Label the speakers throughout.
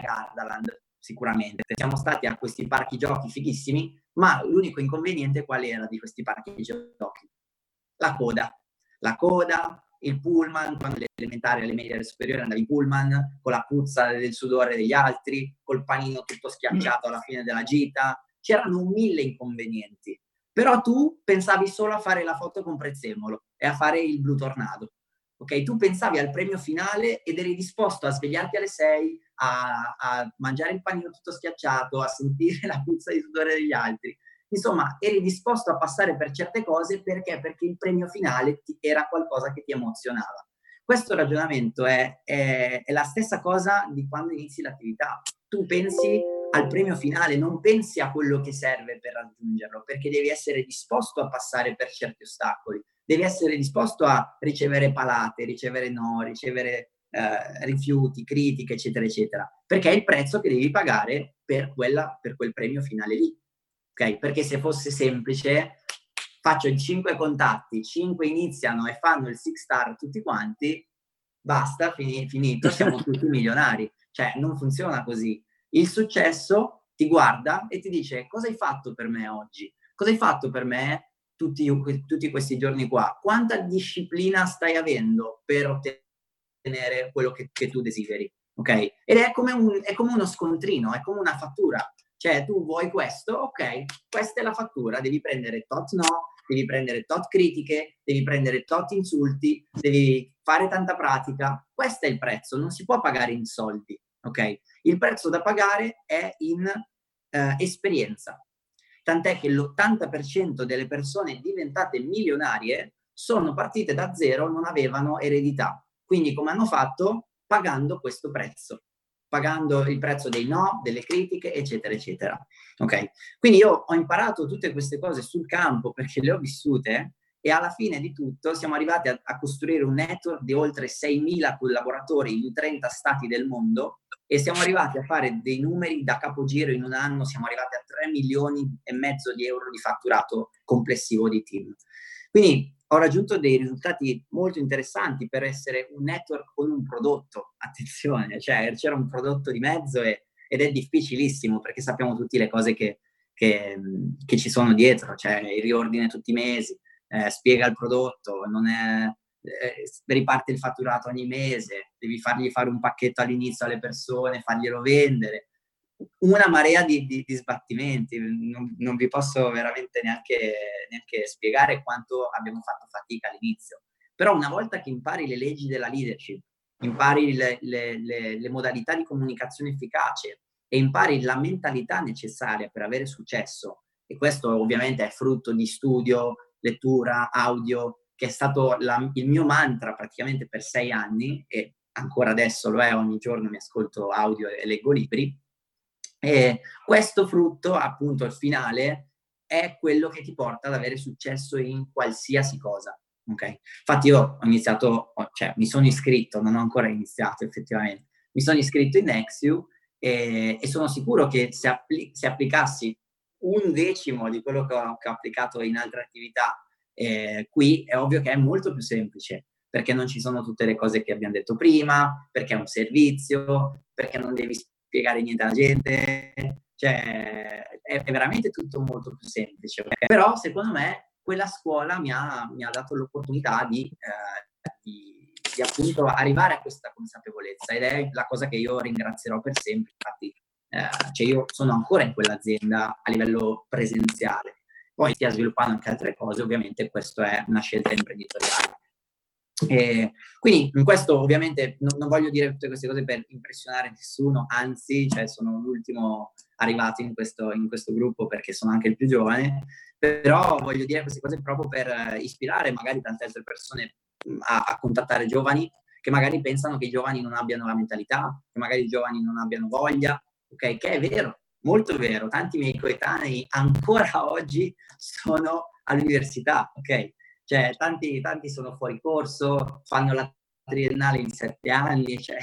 Speaker 1: Gardaland, sicuramente. Siamo stati a questi parchi giochi fighissimi, ma l'unico inconveniente qual era di questi parchi giochi? La coda. La coda, il pullman, quando alle elementari, alle medie, alle superiori andavi in pullman, con la puzza del sudore degli altri, col panino tutto schiacciato alla fine della gita. C'erano mille inconvenienti. Però tu pensavi solo a fare la foto con Prezzemolo e a fare il blu tornado. Ok? Tu pensavi al premio finale ed eri disposto a svegliarti alle 6, a, a mangiare il panino tutto schiacciato, a sentire la puzza di sudore degli altri. Insomma, eri disposto a passare per certe cose perché? Perché il premio finale ti, era qualcosa che ti emozionava. Questo ragionamento è, è, è la stessa cosa di quando inizi l'attività. Tu pensi al premio finale, non pensi a quello che serve per raggiungerlo, perché devi essere disposto a passare per certi ostacoli, devi essere disposto a ricevere palate, ricevere no, ricevere eh, rifiuti, critiche, eccetera, eccetera, perché è il prezzo che devi pagare per, quella, per quel premio finale lì. Ok? Perché se fosse semplice, faccio i cinque contatti, cinque iniziano e fanno il six star tutti quanti, basta, finito, siamo tutti milionari. Cioè, non funziona così. Il successo ti guarda e ti dice cosa hai fatto per me oggi? Cosa hai fatto per me tutti, tutti questi giorni qua? Quanta disciplina stai avendo per ottenere quello che, che tu desideri? Ok? Ed è come, un, è come uno scontrino, è come una fattura. Cioè, tu vuoi questo? Ok, questa è la fattura. Devi prendere tot no, devi prendere tot critiche, devi prendere tot insulti, devi fare tanta pratica. Questo è il prezzo, non si può pagare in soldi, ok? Il prezzo da pagare è in eh, esperienza. Tant'è che l'80% delle persone diventate milionarie sono partite da zero, non avevano eredità. Quindi come hanno fatto? Pagando questo prezzo, pagando il prezzo dei no, delle critiche, eccetera, eccetera. Ok? Quindi io ho imparato tutte queste cose sul campo perché le ho vissute e alla fine di tutto siamo arrivati a, a costruire un network di oltre 6.000 collaboratori in 30 stati del mondo e siamo arrivati a fare dei numeri da capogiro in un anno, siamo arrivati a 3 milioni e mezzo di euro di fatturato complessivo di team. Quindi ho raggiunto dei risultati molto interessanti per essere un network con un prodotto, attenzione, cioè c'era un prodotto di mezzo e, ed è difficilissimo perché sappiamo tutte le cose che, che, che ci sono dietro, cioè il riordine tutti i mesi, eh, spiega il prodotto, non è, eh, riparte il fatturato ogni mese, devi fargli fare un pacchetto all'inizio alle persone, farglielo vendere. Una marea di, di, di sbattimenti, non, non, vi posso veramente neanche, neanche spiegare quanto abbiamo fatto fatica all'inizio. Però una volta che impari le leggi della leadership, impari le, le, le, le modalità di comunicazione efficace e impari la mentalità necessaria per avere successo, e questo ovviamente è frutto di studio, lettura, audio, che è stato la, il mio mantra praticamente per sei anni e ancora adesso lo è, ogni giorno mi ascolto audio e leggo libri. E questo frutto, appunto, il finale, è quello che ti porta ad avere successo in qualsiasi cosa. Okay? Infatti io ho iniziato, cioè mi sono iscritto, non ho ancora iniziato effettivamente, mi sono iscritto in Nexiu e, e sono sicuro che se, appli- se applicassi un decimo di quello che ho, che ho applicato in altre attività, eh, qui è ovvio che è molto più semplice perché non ci sono tutte le cose che abbiamo detto prima, perché è un servizio, perché non devi spiegare niente alla gente, cioè è, è veramente tutto molto più semplice. Però secondo me quella scuola mi ha, mi ha dato l'opportunità di, eh, di, di, appunto arrivare a questa consapevolezza ed è la cosa che io ringrazierò per sempre. Infatti eh, cioè io sono ancora in quell'azienda a livello presenziale. Poi stia sviluppando anche altre cose, ovviamente questa è una scelta imprenditoriale. E quindi in questo ovviamente non, non, voglio dire tutte queste cose per impressionare nessuno, anzi cioè sono l'ultimo arrivato in questo, in questo gruppo perché sono anche il più giovane, però voglio dire queste cose proprio per ispirare magari tante altre persone a, a contattare giovani che magari pensano che i giovani non abbiano la mentalità, che magari i giovani non abbiano voglia, ok? Che è vero, molto vero. Tanti miei coetanei ancora oggi sono all'università, ok? Cioè, tanti, tanti sono fuori corso, fanno la triennale in sette anni, cioè,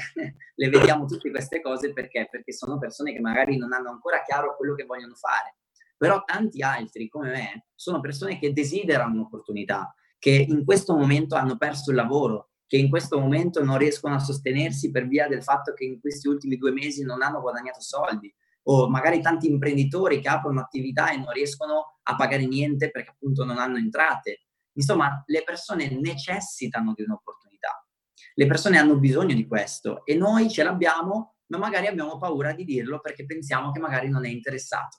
Speaker 1: le vediamo tutte queste cose perché? Perché sono persone che magari non hanno ancora chiaro quello che vogliono fare. Però tanti altri, come me, sono persone che desiderano un'opportunità, che in questo momento hanno perso il lavoro, che in questo momento non riescono a sostenersi per via del fatto che in questi ultimi due mesi non hanno guadagnato soldi, o magari tanti imprenditori che aprono attività e non riescono a pagare niente perché appunto non hanno entrate. Insomma, le persone necessitano di un'opportunità. Le persone hanno bisogno di questo e noi ce l'abbiamo, ma magari abbiamo paura di dirlo perché pensiamo che magari non è interessato.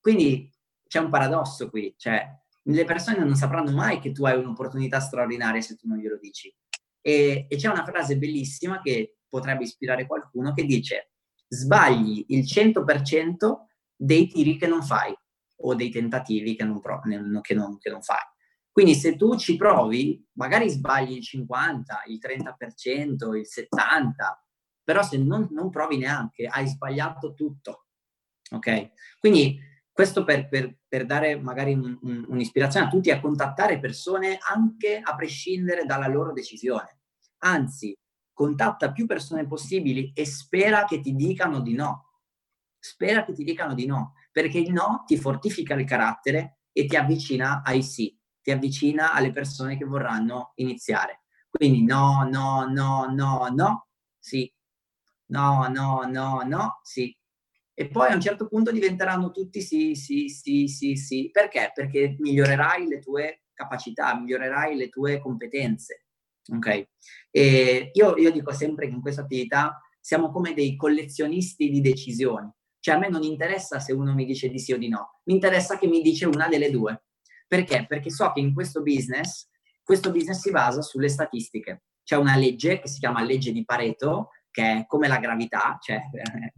Speaker 1: Quindi c'è un paradosso qui, cioè le persone non sapranno mai che tu hai un'opportunità straordinaria se tu non glielo dici. E, e c'è una frase bellissima che potrebbe ispirare qualcuno che dice sbagli il 100% dei tiri che non fai o dei tentativi che non, pro- che non, che non fai. Quindi se tu ci provi, magari sbagli il 50, il 30%, il 70%, però se non, non provi neanche, hai sbagliato tutto. Ok? Quindi questo per, per, per dare magari un, un, un'ispirazione a tutti a contattare persone anche a prescindere dalla loro decisione. Anzi, contatta più persone possibili e spera che ti dicano di no. Spera che ti dicano di no, perché il no ti fortifica il carattere e ti avvicina ai sì, ti avvicina alle persone che vorranno iniziare. Quindi no, no, no, no, no, sì, no, no, no, no, sì. E poi a un certo punto diventeranno tutti sì, sì, sì, sì, sì. Perché? Perché migliorerai le tue capacità, migliorerai le tue competenze. Ok? E io, io dico sempre che in questa attività siamo come dei collezionisti di decisioni. Cioè a me non interessa se uno mi dice di sì o di no, mi interessa che mi dice una delle due. Perché? Perché so che in questo business, questo business si basa sulle statistiche. C'è una legge che si chiama legge di Pareto, è come la gravità, cioè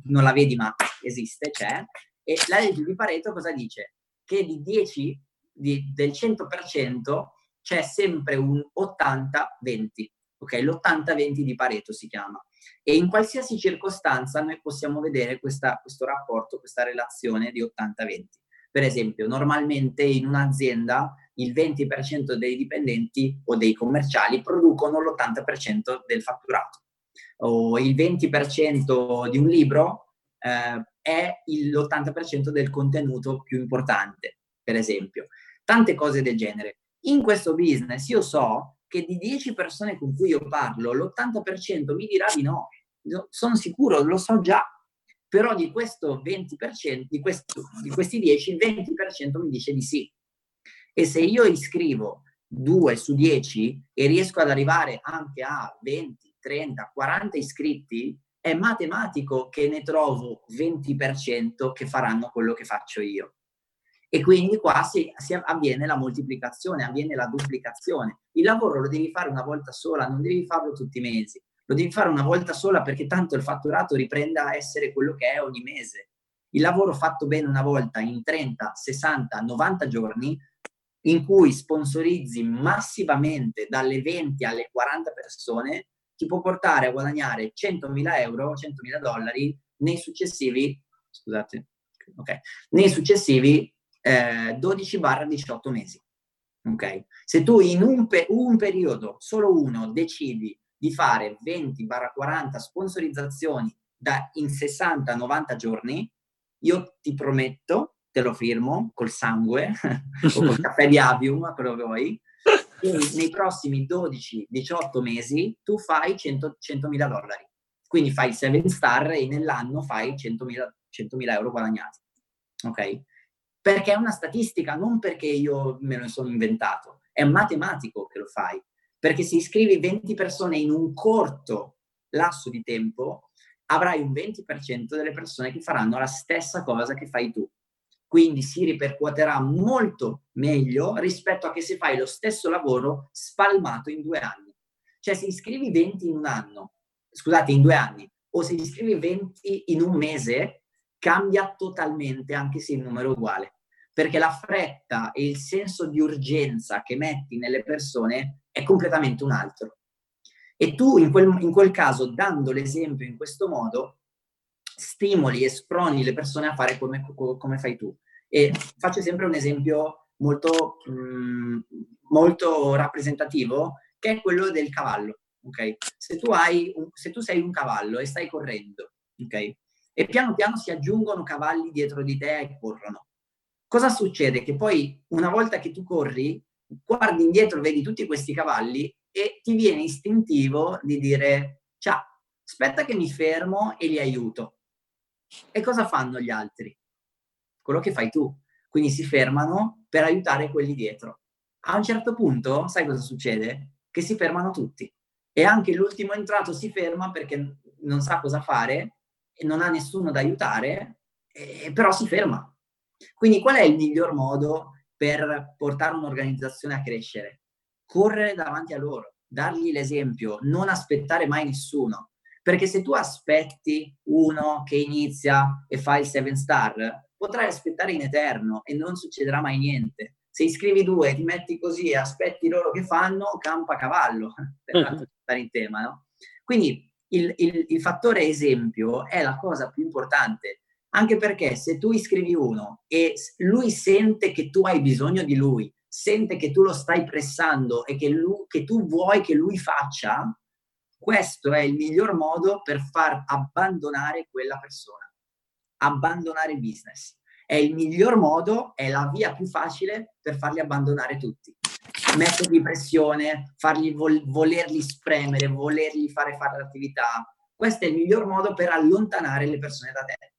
Speaker 1: non la vedi ma esiste, c'è. E la legge di Pareto cosa dice? Che di 10, di, del 100% c'è sempre un 80-20, ok? L'80-20 di Pareto si chiama. E in qualsiasi circostanza noi possiamo vedere questa, questo rapporto, questa relazione di 80-20. Per esempio, normalmente in un'azienda il 20% dei dipendenti o dei commerciali producono l'80% del fatturato. O il 20% di un libro eh, è l'80% del contenuto più importante, per esempio. Tante cose del genere in questo business io so che di 10 persone con cui io parlo, l'80% mi dirà di no. Sono sicuro, lo so già. Però di questo 20%, di, questo, di questi 10, il 20% mi dice di sì. E se io iscrivo 2 su 10 e riesco ad arrivare anche a 20, 30, 40 iscritti, è matematico che ne trovo 20% che faranno quello che faccio io. E quindi qua si, si, avviene la moltiplicazione, avviene la duplicazione. Il lavoro lo devi fare una volta sola, non devi farlo tutti i mesi. Lo devi fare una volta sola perché tanto il fatturato riprenda a essere quello che è ogni mese. Il lavoro fatto bene una volta in 30, 60, 90 giorni, in cui sponsorizzi massivamente dalle 20 alle 40 persone, ti può portare a guadagnare 100.000 euro, 100.000 dollari nei successivi, scusate, ok, nei successivi eh, 12-18 mesi. Ok? Se tu in un, pe- un periodo, solo uno, decidi di fare 20-40 sponsorizzazioni da in 60-90 giorni, io ti prometto, te lo firmo col sangue o col caffè di Avium, quello che vuoi, nei prossimi 12-18 mesi tu fai 100, 100.000 dollari. Quindi fai 7 star e nell'anno fai 100.000, 100.000 euro guadagnati. Ok? perché è una statistica, non perché io me lo sono inventato, è matematico che lo fai, perché se iscrivi 20 persone in un corto lasso di tempo, avrai un 20% delle persone che faranno la stessa cosa che fai tu. Quindi si ripercuoterà molto meglio rispetto a che se fai lo stesso lavoro spalmato in due anni. Cioè se iscrivi 20 in un anno, scusate, in due anni, o se iscrivi 20 in un mese, cambia totalmente anche se il numero è uguale, perché la fretta e il senso di urgenza che metti nelle persone è completamente un altro. E tu in quel, in quel caso, dando l'esempio in questo modo, stimoli e sproni le persone a fare come, come fai tu. E faccio sempre un esempio molto, mh, mm, molto rappresentativo, che è quello del cavallo. Okay? Se, tu un, se tu sei un cavallo e stai correndo, okay? e piano piano si aggiungono cavalli dietro di te e corrono. Cosa succede? Che poi una volta che tu corri, guardi indietro, vedi tutti questi cavalli e ti viene istintivo di dire, ciao, aspetta che mi fermo e li aiuto. E cosa fanno gli altri? Quello che fai tu. Quindi si fermano per aiutare quelli dietro. A un certo punto, sai cosa succede? Che si fermano tutti. E anche l'ultimo entrato si ferma perché non sa cosa fare e non ha nessuno da aiutare, e, però si ferma. Quindi qual è il miglior modo per portare un'organizzazione a crescere? Correre davanti a loro, dargli l'esempio, non aspettare mai nessuno. Perché se tu aspetti uno che inizia e fa il 7 star, potrai aspettare in eterno e non succederà mai niente. Se iscrivi due, ti metti così e aspetti loro che fanno, campa cavallo, per tanto stare in tema, no? Quindi il, il, il fattore esempio è la cosa più importante anche perché se tu iscrivi uno e lui sente che tu hai bisogno di lui, sente che tu lo stai pressando e che, lui, che tu vuoi che lui faccia, questo è il miglior modo per far abbandonare quella persona, abbandonare il business. È il miglior modo, è la via più facile per farli abbandonare tutti. Mettergli pressione, fargli vol- volerli spremere, volergli fare fare l'attività. Questo è il miglior modo per allontanare le persone da te.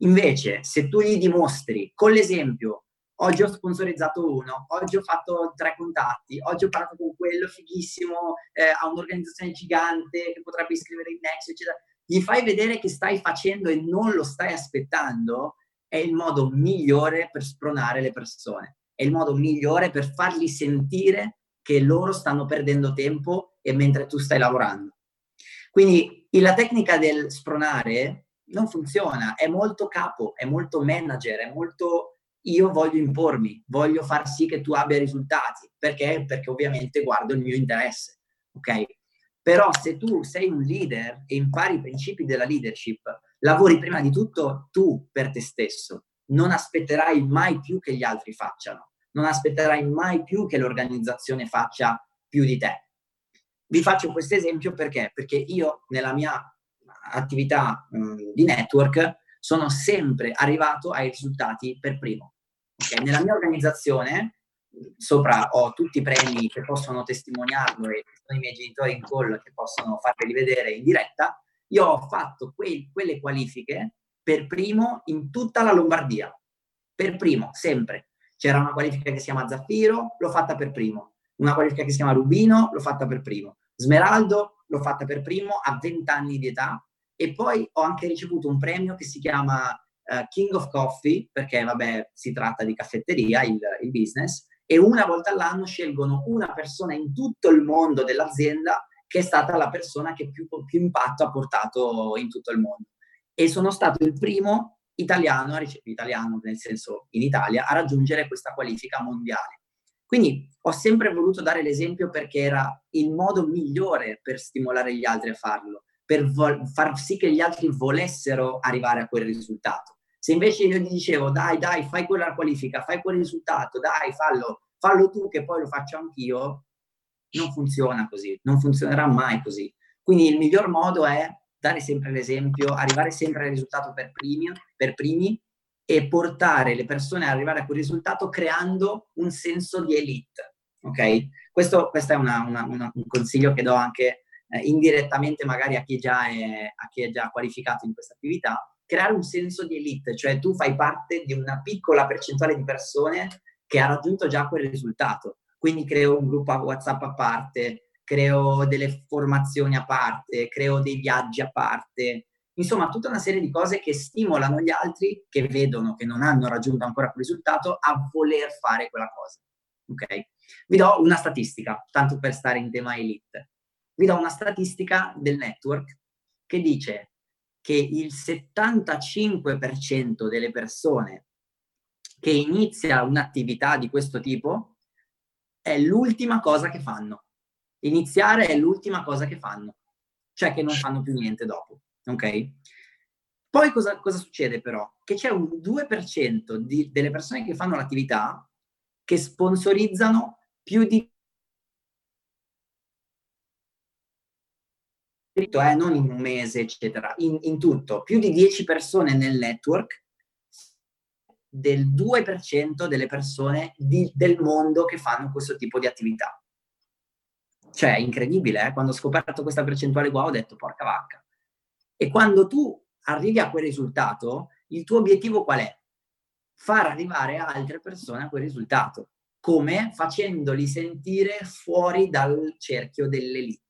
Speaker 1: Invece, se tu gli dimostri con l'esempio, oggi ho sponsorizzato uno, oggi ho fatto tre contatti, oggi ho parlato con quello fighissimo, eh, ha un'organizzazione gigante che potrebbe iscrivere in Next, eccetera, gli fai vedere che stai facendo e non lo stai aspettando, è il modo migliore per spronare le persone, è il modo migliore per fargli sentire che loro stanno perdendo tempo e mentre tu stai lavorando. Quindi la tecnica del spronare non funziona, è molto capo, è molto manager, è molto io voglio impormi, voglio far sì che tu abbia risultati, perché? Perché ovviamente guardo il mio interesse, ok? Però se tu sei un leader e impari i principi della leadership, lavori prima di tutto tu per te stesso, non aspetterai mai più che gli altri facciano, non aspetterai mai più che l'organizzazione faccia più di te. Vi faccio questo esempio perché? Perché io nella mia attività mh, di network sono sempre arrivato ai risultati per primo. Okay? Nella mia organizzazione, sopra ho tutti i premi che possono testimoniarlo e sono i miei genitori in call che possono farveli vedere in diretta, io ho fatto que- quelle qualifiche per primo in tutta la Lombardia. Per primo, sempre. C'era una qualifica che si chiama Zaffiro, l'ho fatta per primo. Una qualifica che si chiama Rubino, l'ho fatta per primo. Smeraldo, l'ho fatta per primo a 20 anni di età e poi ho anche ricevuto un premio che si chiama uh, King of Coffee, perché vabbè si tratta di caffetteria, il, il business, e una volta all'anno scelgono una persona in tutto il mondo dell'azienda che è stata la persona che più, più impatto ha portato in tutto il mondo. E sono stato il primo italiano, italiano nel senso in Italia, a raggiungere questa qualifica mondiale. Quindi ho sempre voluto dare l'esempio perché era il modo migliore per stimolare gli altri a farlo per vo- far sì che gli altri volessero arrivare a quel risultato. Se invece io gli dicevo, dai, dai, fai quella qualifica, fai quel risultato, dai, fallo, fallo tu che poi lo faccio anch'io, non funziona così, non funzionerà mai così. Quindi il miglior modo è dare sempre l'esempio, arrivare sempre al risultato per primi, per primi e portare le persone ad arrivare a quel risultato creando un senso di elite. Ok? Questo, questo è una, una, una, un consiglio che do anche eh, indirettamente magari a chi, è, a chi è già qualificato in questa attività, creare un senso di elite, cioè tu fai parte di una piccola percentuale di persone che ha raggiunto già quel risultato. Quindi creo un gruppo WhatsApp a parte, creo delle formazioni a parte, creo dei viaggi a parte, insomma tutta una serie di cose che stimolano gli altri che vedono che non hanno raggiunto ancora quel risultato a voler fare quella cosa. Ok? Vi do una statistica, tanto per stare in tema elite vi do una statistica del network che dice che il 75% delle persone che inizia un'attività di questo tipo è l'ultima cosa che fanno. Iniziare è l'ultima cosa che fanno, cioè che non fanno più niente dopo, ok? Poi cosa, cosa succede però? Che c'è un 2% di, delle persone che fanno l'attività che sponsorizzano più di scritto, eh, non in un mese, eccetera, in, in tutto, più di 10 persone nel network del 2% delle persone di, del mondo che fanno questo tipo di attività. Cioè, incredibile, eh? quando ho scoperto questa percentuale qua ho detto, porca vacca. E quando tu arrivi a quel risultato, il tuo obiettivo qual è? Far arrivare altre persone a quel risultato. Come? Facendoli sentire fuori dal cerchio dell'elite,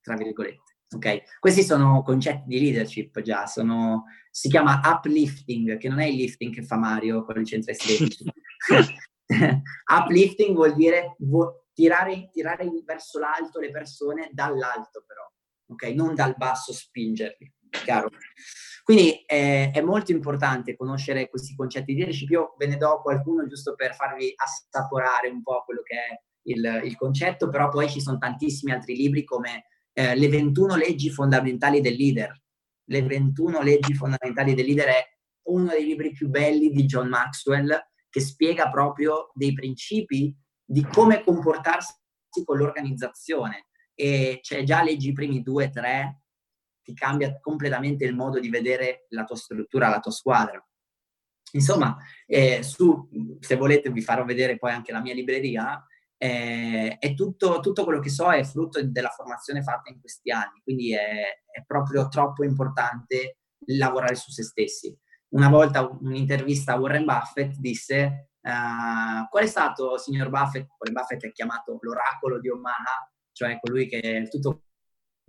Speaker 1: tra virgolette. Ok? Questi sono concetti di leadership già, sono, si chiama uplifting, che non è il lifting che fa Mario con i centri estetici. uplifting vuol dire vo- tirare, tirare verso l'alto le persone dall'alto però, ok? Non dal basso spingerli, chiaro? Quindi è, è, molto importante conoscere questi concetti di leadership. Io ve ne do qualcuno giusto per farvi assaporare un po' quello che è il, il concetto, però poi ci sono tantissimi altri libri come eh, Le 21 leggi fondamentali del leader. Le 21 leggi fondamentali del leader è uno dei libri più belli di John Maxwell che spiega proprio dei principi di come comportarsi con l'organizzazione. E c'è già leggi primi due, tre, ti cambia completamente il modo di vedere la tua struttura, la tua squadra. Insomma, eh, su, se volete vi farò vedere poi anche la mia libreria, eh, è tutto, tutto, quello che so è frutto della formazione fatta in questi anni, quindi è, è proprio troppo importante lavorare su se stessi. Una volta un'intervista a Warren Buffett disse uh, qual è stato, signor Buffett, Warren Buffett è chiamato l'oracolo di Omaha, cioè colui che tutto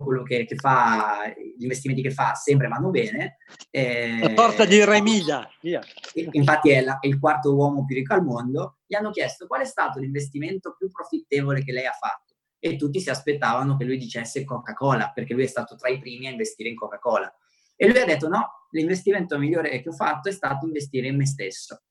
Speaker 1: quello che, che, fa, gli investimenti che fa sempre vanno bene.
Speaker 2: Eh, la porta di Re Emilia.
Speaker 1: Infatti è, la, è, il quarto uomo più ricco al mondo. Gli hanno chiesto qual è stato l'investimento più profittevole che lei ha fatto e tutti si aspettavano che lui dicesse Coca-Cola, perché lui è stato tra i primi a investire in Coca-Cola. E lui ha detto no, l'investimento migliore che ho fatto è stato investire in me stesso.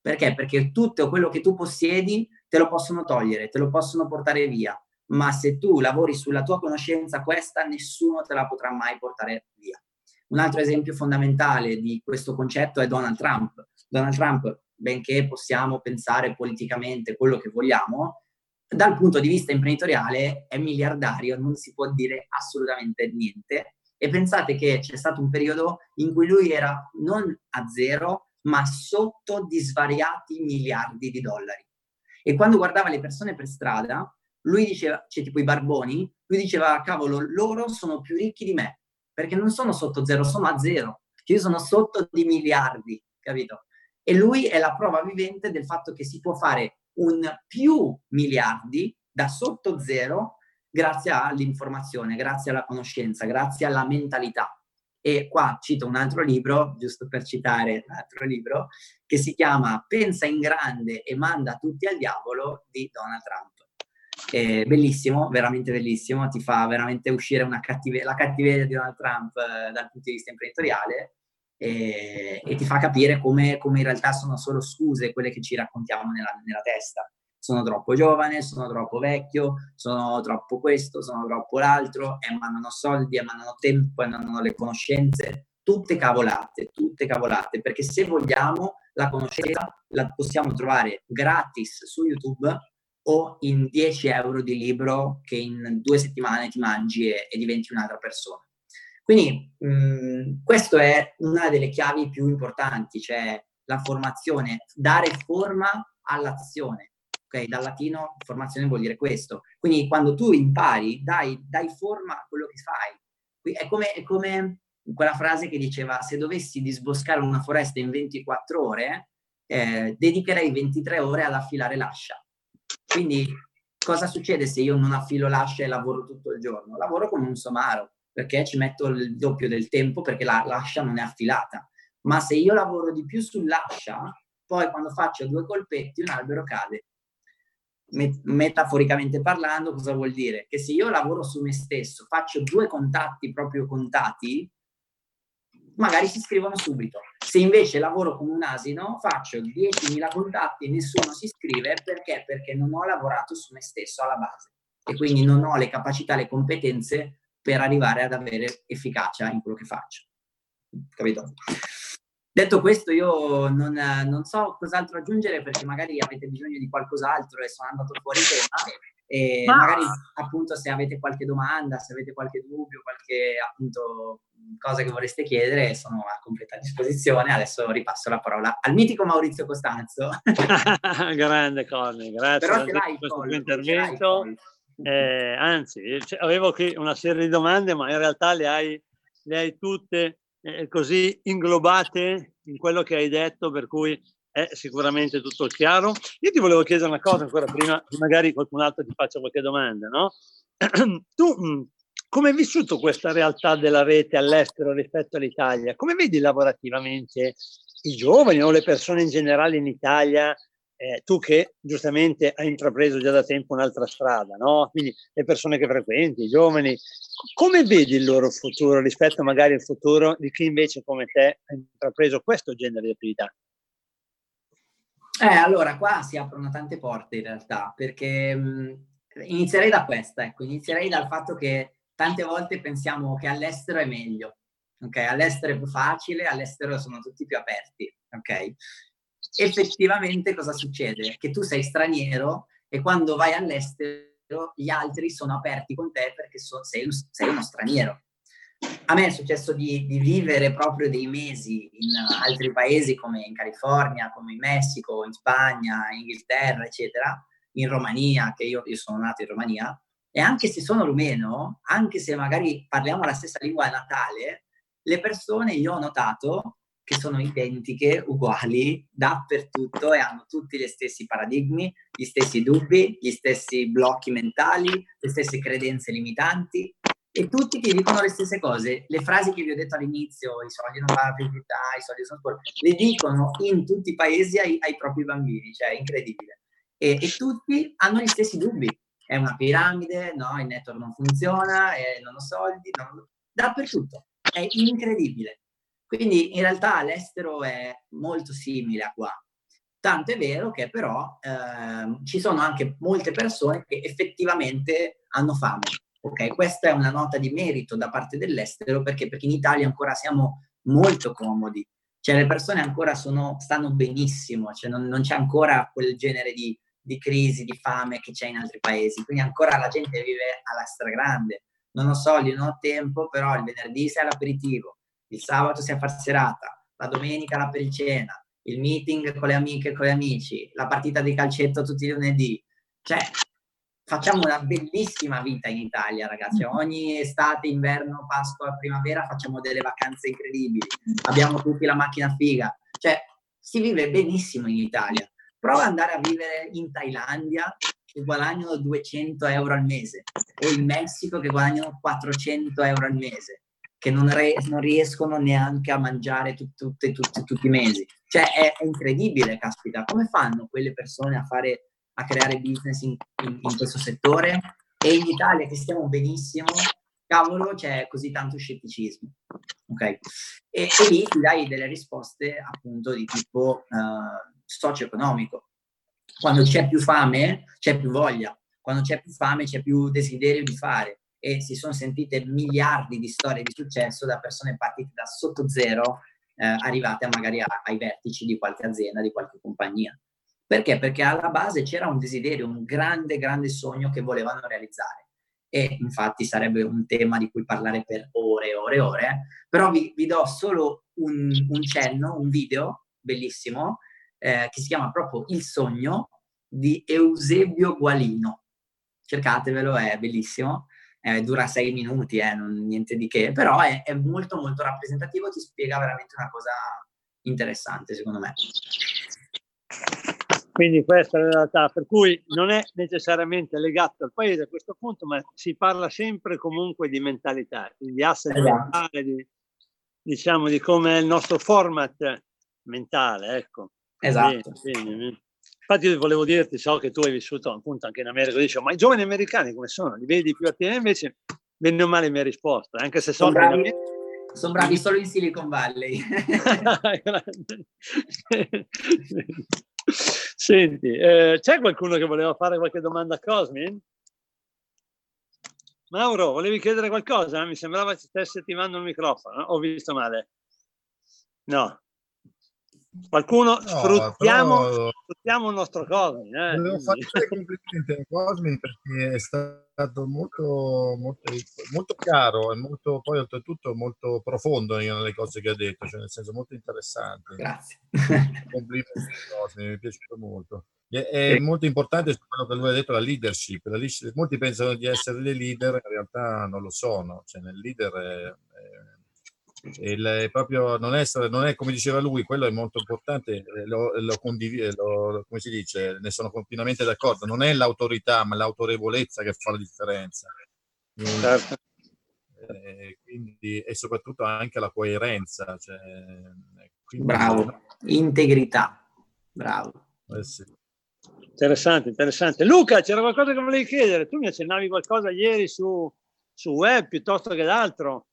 Speaker 1: Perché? Perché tutto quello che tu possiedi te lo possono togliere, te lo possono portare via ma se tu lavori sulla tua conoscenza questa, nessuno te la potrà mai portare via. Un altro esempio fondamentale di questo concetto è Donald Trump. Donald Trump, benché possiamo pensare politicamente quello che vogliamo, dal punto di vista imprenditoriale è miliardario, non si può dire assolutamente niente. E pensate che c'è stato un periodo in cui lui era non a zero, ma sotto di svariati miliardi di dollari. E quando guardava le persone per strada, lui diceva, cioè tipo i barboni, lui diceva, cavolo, loro sono più ricchi di me, perché non sono sotto zero, sono a zero, io sono sotto di miliardi, capito? E lui è la prova vivente del fatto che si può fare un più miliardi da sotto zero grazie all'informazione, grazie alla conoscenza, grazie alla mentalità. E qua cito un altro libro, giusto per citare un altro libro, che si chiama Pensa in grande e manda tutti al diavolo di Donald Trump. È bellissimo, veramente bellissimo, ti fa veramente uscire cattive- la cattiveria di Donald Trump eh, dal punto di vista imprenditoriale e, e ti fa capire come, come, in realtà sono solo scuse quelle che ci raccontiamo nella, nella testa. Sono troppo giovane, sono troppo vecchio, sono troppo questo, sono troppo l'altro, e mandano soldi, e mandano tempo, e mandano le conoscenze, tutte cavolate, tutte cavolate, perché se vogliamo la conoscenza la possiamo trovare gratis su YouTube o in 10 euro di libro che in due settimane ti mangi e, e diventi un'altra persona. Quindi mm, questa è una delle chiavi più importanti, cioè la formazione, dare forma all'azione. Okay? Dal latino formazione vuol dire questo. Quindi quando tu impari, dai, dai forma a quello che fai. È come, è come, quella frase che diceva se dovessi disboscare una foresta in 24 ore, eh, dedicherei 23 ore ad affilare l'ascia. Quindi cosa succede se io non affilo l'ascia e lavoro tutto il giorno? Lavoro come un somaro, perché ci metto il doppio del tempo perché la, l'ascia non è affilata. Ma se io lavoro di più sull'ascia, poi quando faccio due colpetti un albero cade. Met- metaforicamente parlando, cosa vuol dire? Che se io lavoro su me stesso, faccio due contatti proprio contati, magari si iscrivono subito. Se invece lavoro come un asino, faccio 10.000 contatti e nessuno si iscrive perché? Perché non ho lavorato su me stesso alla base e quindi non ho le capacità, le competenze per arrivare ad avere efficacia in quello che faccio. Capito? Detto questo, io non, non so cos'altro aggiungere perché magari avete bisogno di qualcos'altro e sono andato fuori tema e Ma... magari appunto se avete qualche domanda, se avete qualche dubbio, qualche appunto cosa che vorreste chiedere, sono a completa disposizione. Adesso ripasso la parola al mitico Maurizio Costanzo.
Speaker 2: Grande Conny, grazie
Speaker 1: Però per questo
Speaker 2: tuo intervento. Eh, anzi, cioè, avevo qui una serie di domande, ma in realtà le hai, le hai tutte eh, così inglobate in quello che hai detto, per cui è sicuramente tutto chiaro. Io ti volevo chiedere una cosa ancora prima, magari qualcun altro ti faccia qualche domanda, no? tu mm, come hai vissuto questa realtà della rete all'estero rispetto all'Italia? Come vedi lavorativamente i giovani o le persone in generale in Italia? Eh, tu che giustamente hai intrapreso già da tempo un'altra strada, no? Quindi le persone che frequenti, i giovani, come vedi il loro futuro rispetto magari al futuro di chi invece come te ha intrapreso questo genere di attività?
Speaker 1: Eh, allora, qua si aprono tante porte in realtà, perché mh, inizierei da questa, ecco, inizierei dal fatto che tante volte pensiamo che all'estero è meglio, ok? All'estero è più facile, all'estero sono tutti più aperti, ok? Effettivamente cosa succede? Che tu sei straniero e quando vai all'estero gli altri sono aperti con te perché so, sei, sei uno straniero a me è successo di, di, vivere proprio dei mesi in altri paesi come in California, come in Messico, in Spagna, in Inghilterra, eccetera, in Romania, che io, io sono nato in Romania, e anche se sono rumeno, anche se magari parliamo la stessa lingua natale, le persone io ho notato che sono identiche, uguali, dappertutto e hanno tutti gli stessi paradigmi, gli stessi dubbi, gli stessi blocchi mentali, le stesse credenze limitanti, e tutti ti dicono le stesse cose. Le frasi che vi ho detto all'inizio, i soldi non fanno felicità, i soldi sono sport, le dicono in tutti i paesi ai, ai propri bambini, cioè è incredibile. E, e, tutti hanno gli stessi dubbi. È una piramide, no, il network non funziona, eh, non ho soldi, non... dappertutto. È incredibile. Quindi in realtà l'estero è molto simile a qua. Tanto è vero che però eh, ci sono anche molte persone che effettivamente hanno fame Ok, questa è una nota di merito da parte dell'estero perché, perché in Italia ancora siamo molto comodi, cioè le persone ancora sono, stanno benissimo, cioè non, non c'è ancora quel genere di, di, crisi, di fame che c'è in altri paesi, quindi ancora la gente vive alla stragrande. Non ho soldi, non ho tempo, però il venerdì sei all'aperitivo, il sabato sei a far serata, la domenica la per cena, il meeting con le amiche e con gli amici, la partita di calcetto tutti i lunedì. Cioè, facciamo una bellissima vita in Italia, ragazzi. Mm. Ogni estate, inverno, Pasqua, primavera facciamo delle vacanze incredibili. Abbiamo tutti la macchina figa. Cioè, si vive benissimo in Italia. Prova ad andare a vivere in Thailandia che guadagnano 200 euro al mese o in Messico che guadagnano 400 euro al mese che non, re- non riescono neanche a mangiare tut- tutte, tutte, tutti i mesi. Cioè è, è incredibile, caspita, come fanno quelle persone a fare a creare business in, in, in questo settore e in Italia che stiamo benissimo, cavolo, c'è così tanto scetticismo. Ok? E, e lì ti dai delle risposte appunto di tipo uh, socio-economico. Quando c'è più fame, c'è più voglia. Quando c'è più fame, c'è più desiderio di fare. E si sono sentite miliardi di storie di successo da persone partite da sotto zero, eh, arrivate magari a, ai vertici di qualche azienda, di qualche compagnia. Perché? Perché alla base c'era un desiderio, un grande, grande sogno che volevano realizzare. E infatti sarebbe un tema di cui parlare per ore e ore e ore, però vi, vi do solo un, un, cenno, un video bellissimo, eh, che si chiama proprio Il sogno di Eusebio Gualino. Cercatevelo, è bellissimo. Eh, dura sei minuti, eh, non, niente di che, però è, è molto molto rappresentativo, ti spiega veramente una cosa interessante secondo me.
Speaker 2: Quindi questa è la realtà, per cui non è necessariamente legato al paese a questo punto, ma si parla sempre comunque di mentalità, di asset esatto. mentale, di, diciamo di come è il nostro format mentale, ecco.
Speaker 1: Esatto.
Speaker 2: Bene, bene. Infatti volevo dirti, so che tu hai vissuto appunto anche in America, dicevo, ma i giovani americani come sono? Li vedi più attivi? Invece, bene o male mi hai risposto, anche se so
Speaker 1: sono bravi. Sono bravi solo in Silicon Valley.
Speaker 2: Senti, eh, c'è qualcuno che voleva fare qualche domanda a Cosmin? Mauro, volevi chiedere qualcosa? Mi sembrava che stessi attivando il microfono, ho visto male. No. Qualcuno, no, sfruttiamo, però... sfruttiamo, il nostro Cosmin.
Speaker 3: Eh, Volevo fare i complimenti a Cosmin perché è stato molto, molto, molto chiaro e molto, poi oltretutto molto profondo nelle cose che ha detto, cioè nel senso molto interessante.
Speaker 1: Grazie.
Speaker 3: Complimenti Cosmin, mi è piaciuto molto. È e... molto importante quello che lui ha detto, la leadership. La leadership. Molti pensano di essere dei leader, in realtà non lo sono. Cioè, nel leader è, è, è proprio, non, essere, non è come diceva lui, quello è molto importante, lo, lo condivido, come si dice, ne sono pienamente d'accordo. Non è l'autorità, ma l'autorevolezza che fa la differenza. Certo. Eh, quindi, e soprattutto anche la coerenza. Cioè,
Speaker 1: quindi, Bravo, integrità. Bravo.
Speaker 3: Eh sì.
Speaker 2: Interessante, interessante. Luca, c'era qualcosa che volevi chiedere? Tu mi accennavi qualcosa ieri su, su web piuttosto che d'altro.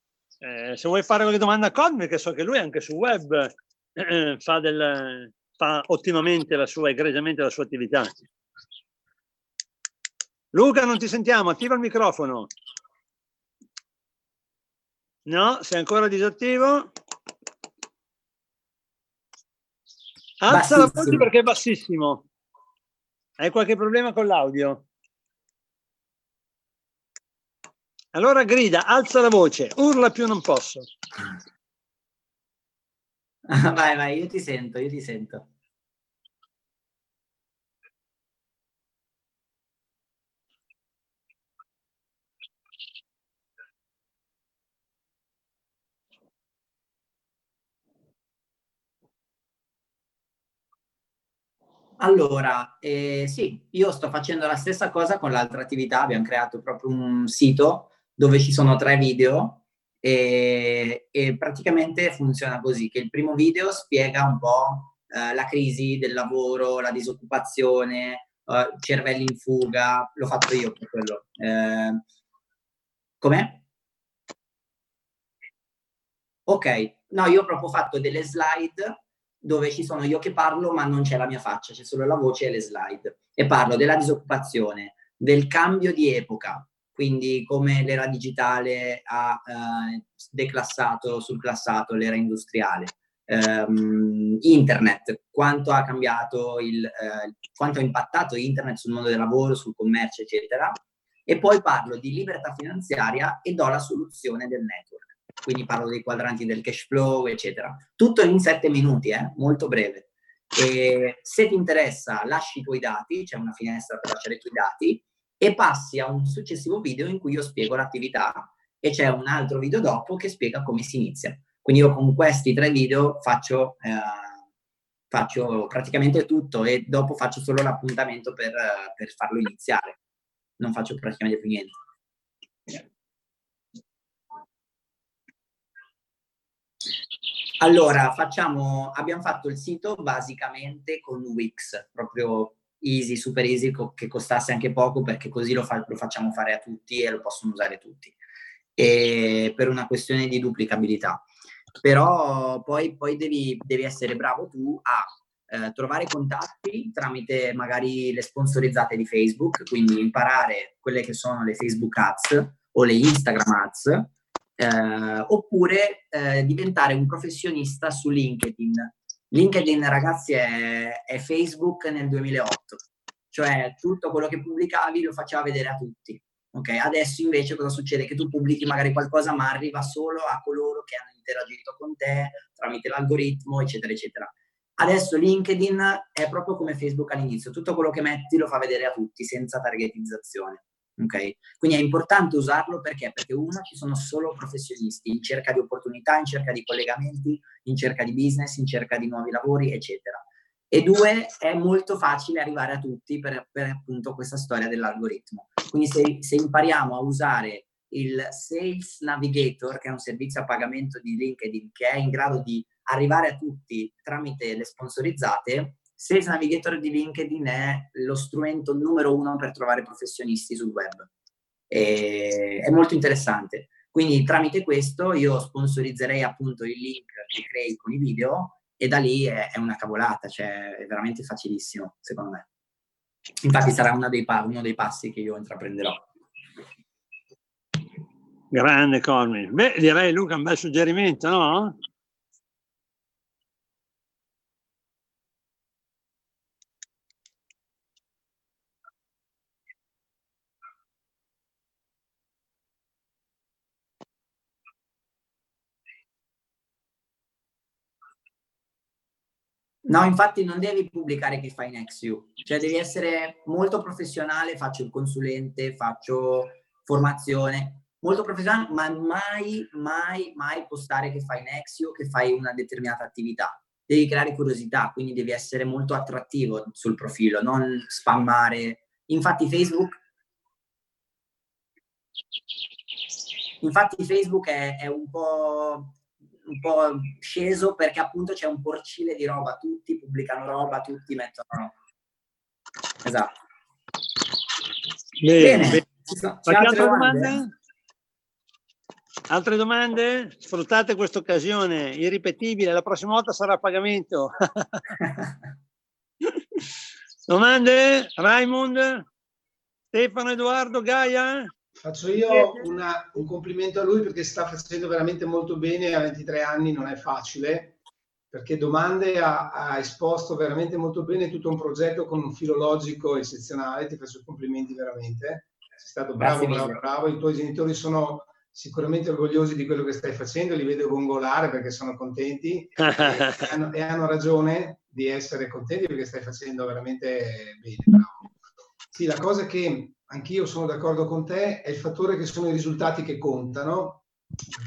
Speaker 2: Eh, se vuoi fare qualche domanda a Cosme, che so che lui anche su web eh, fa, del, fa ottimamente la sua, egregiamente la sua attività. Luca, non ti sentiamo, attiva il microfono. No, sei ancora disattivo? Alza la voce perché è bassissimo. Hai qualche problema con l'audio? Allora grida, alza la voce, urla più non posso.
Speaker 1: vai, vai, io ti sento, io ti sento. Allora, eh, sì, io sto facendo la stessa cosa con l'altra attività, abbiamo creato proprio un sito dove ci sono tre video e, e praticamente funziona così, che il primo video spiega un po' eh, la crisi del lavoro, la disoccupazione, eh, cervelli in fuga, l'ho fatto io per quello. Eh, com'è? Ok, no, io ho proprio fatto delle slide dove ci sono io che parlo ma non c'è la mia faccia, c'è solo la voce e le slide. E parlo della disoccupazione, del cambio di epoca, quindi come l'era digitale ha eh, declassato, surclassato l'era industriale. Um, internet, quanto ha cambiato, il, eh, quanto ha impattato internet sul mondo del lavoro, sul commercio, eccetera. E poi parlo di libertà finanziaria e do la soluzione del network quindi parlo dei quadranti del cash flow, eccetera. Tutto in sette minuti, eh? molto breve. E se ti interessa, lasci i tuoi dati, c'è una finestra per lasciare i tuoi dati, e passi a un successivo video in cui io spiego l'attività e c'è un altro video dopo che spiega come si inizia. Quindi io con questi tre video faccio, eh, faccio praticamente tutto e dopo faccio solo l'appuntamento per, per farlo iniziare. Non faccio praticamente più niente. Allora, facciamo, abbiamo fatto il sito basicamente con Wix, proprio easy, super easy, co- che costasse anche poco perché così lo, fa- lo, facciamo fare a tutti e lo possono usare tutti. E per una questione di duplicabilità. Però poi, poi devi, devi, essere bravo tu a eh, trovare contatti tramite magari le sponsorizzate di Facebook, quindi imparare quelle che sono le Facebook ads o le Instagram ads eh, oppure eh, diventare un professionista su LinkedIn. LinkedIn, ragazzi, è, è, Facebook nel 2008, cioè tutto quello che pubblicavi lo faceva vedere a tutti. Ok, adesso invece cosa succede? Che tu pubblichi magari qualcosa, ma arriva solo a coloro che hanno interagito con te tramite l'algoritmo, eccetera, eccetera. Adesso LinkedIn è proprio come Facebook all'inizio, tutto quello che metti lo fa vedere a tutti senza targetizzazione. Okay? Quindi è importante usarlo perché? Perché uno, ci sono solo professionisti in cerca di opportunità, in cerca di collegamenti, in cerca di business, in cerca di nuovi lavori, eccetera. E due, è molto facile arrivare a tutti per, per appunto questa storia dell'algoritmo. Quindi se, se impariamo a usare il Sales Navigator, che è un servizio a pagamento di LinkedIn, che è in grado di arrivare a tutti tramite le sponsorizzate, Sales Navigator di LinkedIn è lo strumento numero uno per trovare professionisti sul web. E, è molto interessante. Quindi tramite questo io sponsorizzerei appunto il link che crei con i video e da lì è, è una cavolata, cioè è veramente facilissimo secondo me. Infatti sarà dei, uno dei passi che io intraprenderò.
Speaker 2: Grande Cormi. Beh, direi Luca un bel suggerimento, no?
Speaker 1: No, infatti non devi pubblicare che fai next you, cioè devi essere molto professionale, faccio il consulente, faccio formazione, molto professionale, ma mai, mai, mai postare che fai Nexio, che fai una determinata attività. Devi creare curiosità, quindi devi essere molto attrattivo sul profilo, non spammare. Infatti Facebook, infatti Facebook è, è un po' un po' sceso perché appunto c'è un porcile di roba, tutti pubblicano roba, tutti mettono. Esatto.
Speaker 2: Bene, bene. bene. C'è altre domande? domande? Altre domande? Sfruttate questa occasione irripetibile, la prossima volta sarà a pagamento. domande? Raimond? Stefano, Edoardo, Gaia?
Speaker 4: Faccio io una, un complimento a lui perché sta facendo veramente molto bene a 23 anni, non è facile, perché domande ha, ha, esposto veramente molto bene tutto un progetto con un filologico eccezionale, ti faccio complimenti veramente, sei stato bravo, bravo, bravo, i tuoi genitori sono sicuramente orgogliosi di quello che stai facendo, li vedo gongolare perché sono contenti e, hanno, e hanno ragione di essere contenti perché stai facendo veramente bene, bravo. Sì, la cosa che anch'io sono d'accordo con te, è il fattore che sono i risultati che contano,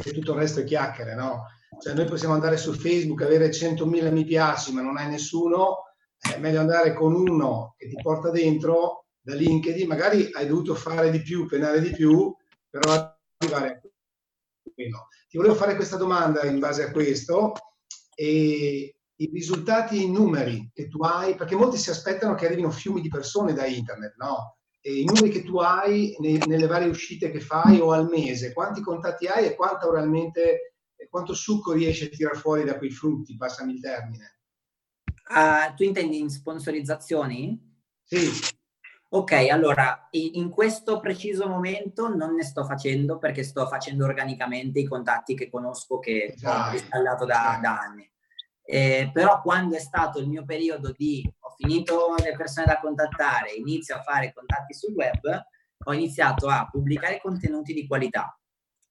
Speaker 4: e tutto il resto è chiacchiere, no? Cioè noi possiamo andare su Facebook, avere 100.000 mi piaci, ma non hai nessuno, è meglio andare con uno che ti porta dentro da LinkedIn, magari hai dovuto fare di più, penare di più, però arrivare a quello. Ti volevo fare questa domanda in base a questo e i risultati in numeri che tu hai, perché molti si aspettano che arrivino fiumi di persone da internet, no? I numeri che tu hai ne, nelle varie uscite che fai o al mese, quanti contatti hai e quanto realmente, quanto succo riesci a tirare fuori da quei frutti, passami il termine.
Speaker 1: Uh, tu intendi in sponsorizzazioni?
Speaker 4: Sì.
Speaker 1: Ok, allora in questo preciso momento non ne sto facendo perché sto facendo organicamente i contatti che conosco che Dai. ho installato da, da anni. Eh, però quando è stato il mio periodo di finito le persone da contattare, inizio a fare contatti sul web, ho iniziato a pubblicare contenuti di qualità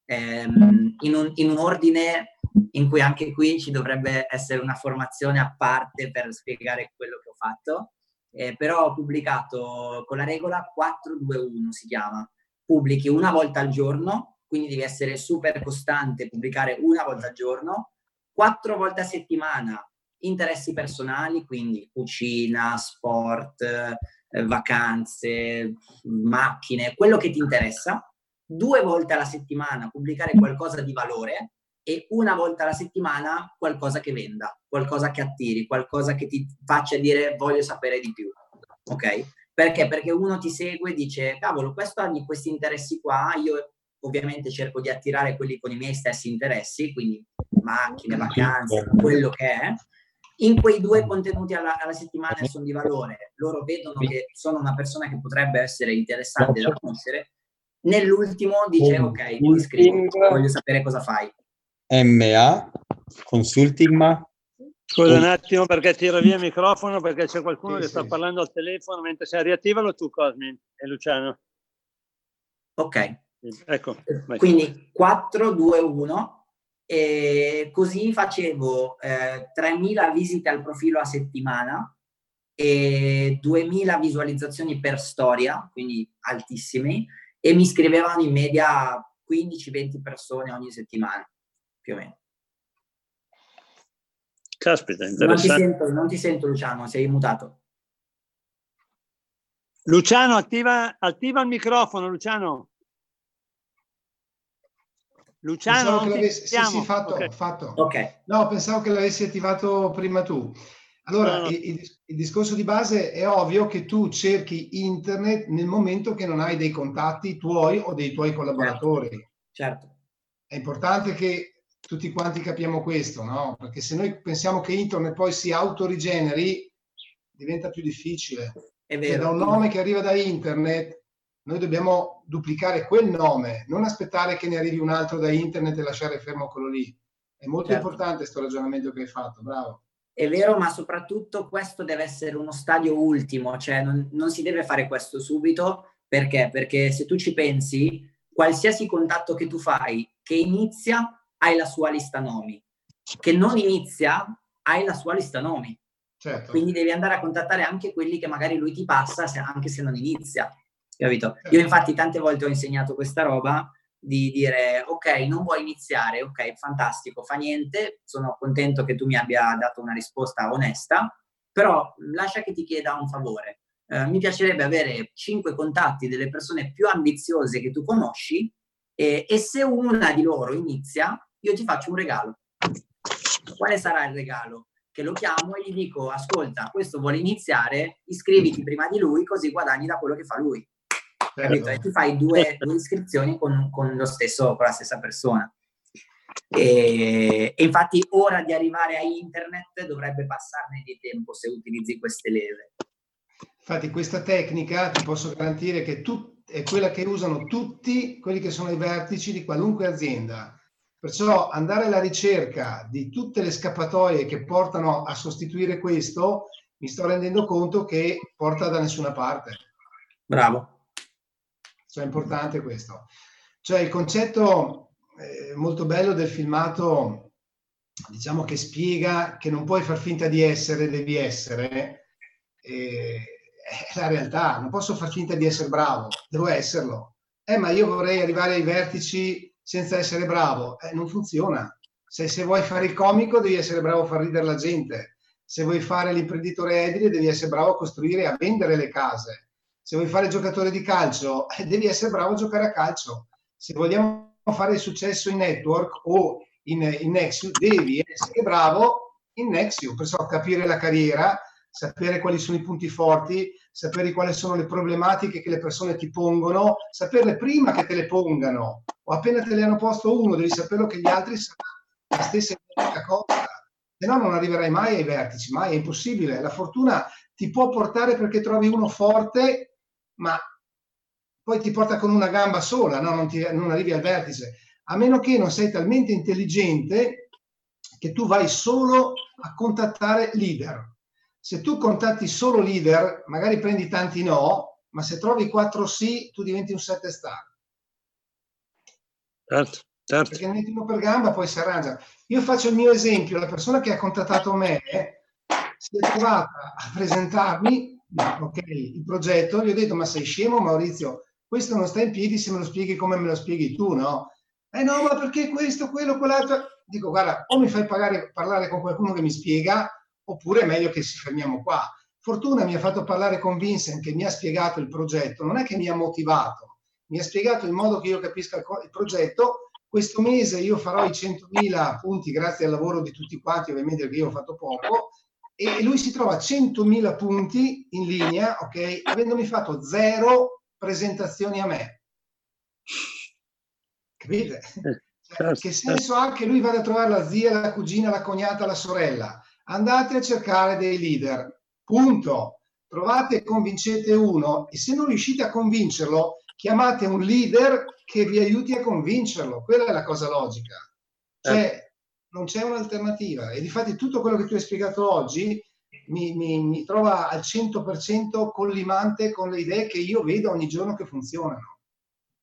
Speaker 1: ehm, in, un, in un ordine in cui anche qui ci dovrebbe essere una formazione a parte per spiegare quello che ho fatto, eh, però ho pubblicato con la regola 421 si chiama, pubblichi una volta al giorno, quindi devi essere super costante, pubblicare una volta al giorno, quattro volte a settimana interessi personali, quindi cucina, sport, eh, vacanze, macchine, quello che ti interessa, due volte alla settimana pubblicare qualcosa di valore e una volta alla settimana qualcosa che venda, qualcosa che attiri, qualcosa che ti faccia dire voglio sapere di più. Ok? Perché? Perché uno ti segue e dice, cavolo, questo ha questi interessi qua, io ovviamente cerco di attirare quelli con i miei stessi interessi, quindi macchine, vacanze, quello che è. In quei due contenuti alla, alla settimana sono di valore, loro vedono che sono una persona che potrebbe essere interessante da conoscere. Nell'ultimo dice, ok, ti iscrivo, voglio sapere cosa fai.
Speaker 5: MA, Consulting Ma.
Speaker 2: Scusa un attimo perché tiro via il microfono perché c'è qualcuno sì, che sì. sta parlando al telefono mentre sei riattivalo tu Cosmin e Luciano.
Speaker 1: Ok.
Speaker 2: Ecco.
Speaker 1: Vai. Quindi 4, 2, 1 e così facevo eh, 3.000 visite al profilo a settimana e 2.000 visualizzazioni per storia, quindi altissimi, e mi scrivevano in media 15-20 persone ogni settimana, più o meno.
Speaker 2: Caspita,
Speaker 1: interessante. Non ti sento, non ti sento Luciano, sei mutato.
Speaker 2: Luciano, attiva, attiva il microfono, Luciano. Luciano,
Speaker 4: che l'avessi, sì, sì, fatto, okay. fatto.
Speaker 1: Okay.
Speaker 4: No, pensavo che l'avessi attivato prima tu. Allora, no. il, il, discorso di base è ovvio che tu cerchi internet nel momento che non hai dei contatti tuoi o dei tuoi collaboratori.
Speaker 1: Certo. certo.
Speaker 4: È importante che tutti quanti capiamo questo, no? Perché se noi pensiamo che internet poi si autorigeneri, diventa più difficile. È vero. Cioè, da un nome che arriva da internet noi dobbiamo duplicare quel nome, non aspettare che ne arrivi un altro da internet e lasciare fermo quello lì. È molto certo. importante questo ragionamento che hai fatto, bravo.
Speaker 1: È vero, ma soprattutto questo deve essere uno stadio ultimo, cioè non, non si deve fare questo subito, perché? Perché se tu ci pensi, qualsiasi contatto che tu fai che inizia, hai la sua lista nomi, che non inizia, hai la sua lista nomi. Certo. Quindi devi andare a contattare anche quelli che magari lui ti passa, se, anche se non inizia. Capito? Io infatti tante volte ho insegnato questa roba di dire ok, non vuoi iniziare, ok, fantastico, fa niente, sono contento che tu mi abbia dato una risposta onesta, però lascia che ti chieda un favore. Eh, mi piacerebbe avere cinque contatti delle persone più ambiziose che tu conosci e, e se una di loro inizia, io ti faccio un regalo. Quale sarà il regalo? Che lo chiamo e gli dico, ascolta, questo vuole iniziare, iscriviti prima di lui così guadagni da quello che fa lui. Capito? E ti fai due, due iscrizioni con, con, lo stesso, con la stessa persona. E, e, infatti ora di arrivare a internet dovrebbe passarne di tempo se utilizzi queste leve.
Speaker 4: Infatti questa tecnica ti posso garantire che tu, è quella che usano tutti quelli che sono i vertici di qualunque azienda. Perciò andare alla ricerca di tutte le scappatoie che portano a sostituire questo, mi sto rendendo conto che porta da nessuna parte.
Speaker 1: Bravo.
Speaker 4: Cioè è importante questo. Cioè il concetto eh, molto bello del filmato, diciamo che spiega che non puoi far finta di essere, devi essere. Eh, è la realtà, non posso far finta di essere bravo, devo esserlo. Eh, ma io vorrei arrivare ai vertici senza essere bravo. Eh, non funziona. Se, se vuoi fare il comico, devi essere bravo a far ridere la gente. Se vuoi fare l'imprenditore edile, devi essere bravo a costruire e a vendere le case. Se vuoi fare giocatore di calcio, eh, devi essere bravo a giocare a calcio. Se vogliamo fare successo in network o in, in Nexium, devi essere bravo in Nexium, perciò capire la carriera, sapere quali sono i punti forti, sapere quali sono le problematiche che le persone ti pongono, saperle prima che te le pongano o appena te le hanno posto uno, devi saperlo che gli altri saranno la stessa cosa, se no non arriverai mai ai vertici, mai, è impossibile. La fortuna ti può portare perché trovi uno forte, ma poi ti porta con una gamba sola, no? non, ti, non arrivi al vertice, a meno che non sei talmente intelligente che tu vai solo a contattare leader se tu contatti solo leader, magari prendi tanti no, ma se trovi quattro sì, tu diventi un 7 star.
Speaker 2: Certo, certo.
Speaker 4: Perché metti uno per gamba, poi si arrangia. Io faccio il mio esempio, la persona che ha contattato me si è trovata a presentarmi okay, il progetto, gli ho detto, ma sei scemo Maurizio, questo non sta in piedi se me lo spieghi come me lo spieghi tu, no? Eh no, ma perché questo, quello, quell'altro? Dico, guarda, o mi fai pagare, parlare con qualcuno che mi spiega, oppure è meglio che ci fermiamo qua. Fortuna mi ha fatto parlare con Vincent che mi ha spiegato il progetto, non è che mi ha motivato, mi ha spiegato in modo che io capisca il progetto. Questo mese io farò i 100.000 punti grazie al lavoro di tutti quanti, ovviamente che io ho fatto poco, e lui si trova a 100.000 punti in linea, ok, avendomi fatto zero presentazioni a me. Capite? Eh, cioè, che senso ha che lui vada a trovare la zia, la cugina, la cognata, la sorella? andate a cercare dei leader. Punto. Trovate e convincete uno e se non riuscite a convincerlo, chiamate un leader che vi aiuti a convincerlo. Quella è la cosa logica. Cioè, eh. Non c'è un'alternativa. E difatti tutto quello che tu hai spiegato oggi mi, mi, mi trova al 100% collimante con le idee che io vedo ogni giorno che funzionano.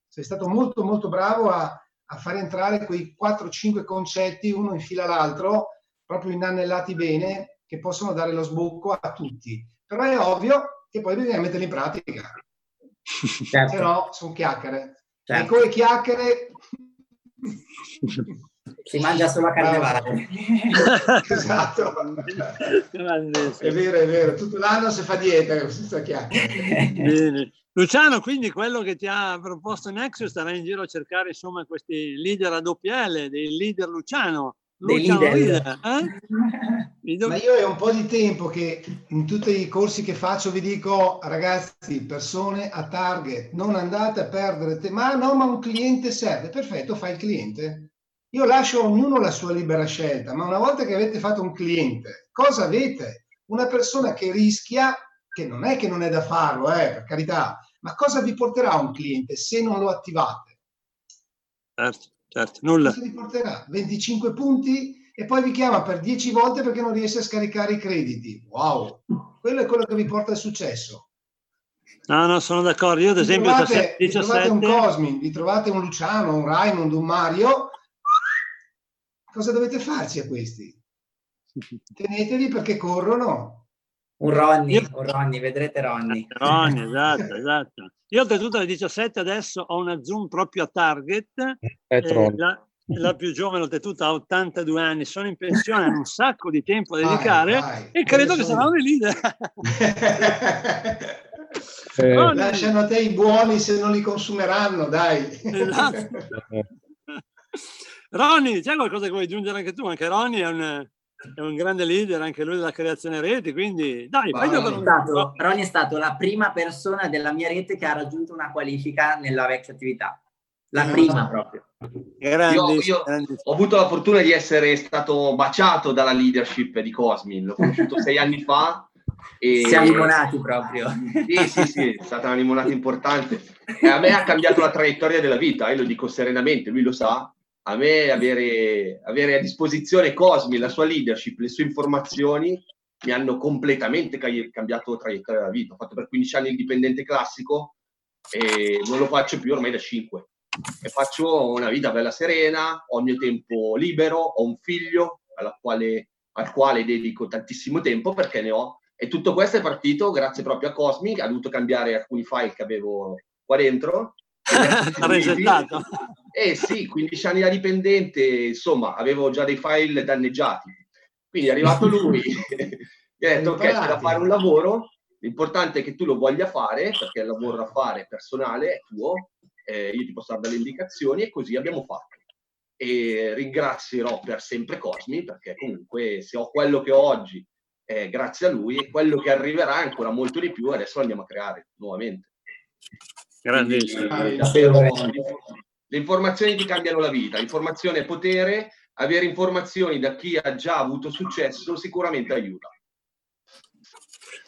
Speaker 4: Sei stato molto molto bravo a, a far entrare quei 4-5 concetti uno in fila all'altro proprio inanellati bene che possono dare lo sbocco a tutti. Però è ovvio che poi bisogna metterli in pratica. Certo. Se no, sono chiacchiere. Certo. E con le chiacchiere...
Speaker 1: Si mangia solo a carnevale.
Speaker 4: esatto. è vero, è vero. Tutto l'anno si fa dieta senza chiacchiere.
Speaker 2: Bene. Luciano, quindi quello che ti ha proposto Nexus starà in giro a cercare insomma questi leader a doppia L, dei leader Luciano
Speaker 1: dei leader.
Speaker 4: Eh? Ma io è un po' di tempo che in tutti i corsi che faccio vi dico ragazzi, persone a target, non andate a perdere tempo. Ma no, ma un cliente serve. Perfetto, fai il cliente. Io lascio a ognuno la sua libera scelta, ma una volta che avete fatto un cliente, cosa avete? Una persona che rischia, che non è che non è da farlo, eh, per carità, ma cosa vi porterà un cliente se non lo attivate?
Speaker 2: Certo. Certo, nulla.
Speaker 4: Cosa vi porterà? 25 punti e poi vi chiama per 10 volte perché non riesce a scaricare i crediti. Wow, quello è quello che vi porta al successo.
Speaker 2: No, no, sono d'accordo. Io ad esempio
Speaker 4: vi trovate, 17... vi trovate un Cosmin, vi trovate un Luciano, un Raimond, un Mario. Cosa dovete farci a questi? Teneteli perché corrono.
Speaker 1: Un Ronny, Io... un Ronny, vedrete Ronny.
Speaker 2: Ronny, esatto, esatto. Io oltretutto alle 17 adesso ho una Zoom proprio a target. Eh, la, la, più giovane oltretutto ha 82 anni, sono in pensione, hanno un sacco di tempo da dedicare vai, vai. e credo che saranno i leader.
Speaker 4: eh. no, Lasciano a te i buoni se non li consumeranno, dai. Esatto.
Speaker 2: Ronny, c'è qualcosa che vuoi aggiungere anche tu? Anche Ronny è un, è un grande leader anche lui della creazione reti, quindi dai,
Speaker 1: fai Ronny, è stato, Ronny è stato la prima persona della mia rete che ha raggiunto una qualifica nella vecchia attività. La prima proprio.
Speaker 6: Io, io ho avuto la fortuna di essere stato baciato dalla leadership di Cosmin, l'ho conosciuto sei anni fa.
Speaker 1: E... Siamo limonati proprio.
Speaker 6: Sì, sì, sì, è stata una limonata importante. E a me ha cambiato la traiettoria della vita, e lo dico serenamente, lui lo sa, a me avere, avere, a disposizione Cosmi, la sua leadership, le sue informazioni mi hanno completamente cambiato traiettoria della vita. Ho fatto per 15 anni il dipendente classico e non lo faccio più ormai da 5. E faccio una vita bella serena, ho il mio tempo libero, ho un figlio quale, al quale dedico tantissimo tempo perché ne ho. E tutto questo è partito grazie proprio a Cosmi, che ha dovuto cambiare alcuni file che avevo qua dentro
Speaker 2: ha resettato.
Speaker 6: Eh sì, 15 anni da dipendente, insomma, avevo già dei file danneggiati. Quindi è arrivato lui, mi ha detto ok, c'è da fare un lavoro, l'importante è che tu lo voglia fare, perché il lavoro da fare personale è tuo, eh, io ti posso dare delle indicazioni e così abbiamo fatto. E ringrazierò per sempre Cosmi, perché comunque se ho quello che ho oggi, eh, grazie a lui, e quello che arriverà ancora molto di più, adesso lo andiamo a creare nuovamente.
Speaker 2: Grandissimo.
Speaker 6: Le informazioni ti cambiano la vita, informazione è potere, avere informazioni da chi ha già avuto successo sicuramente aiuta.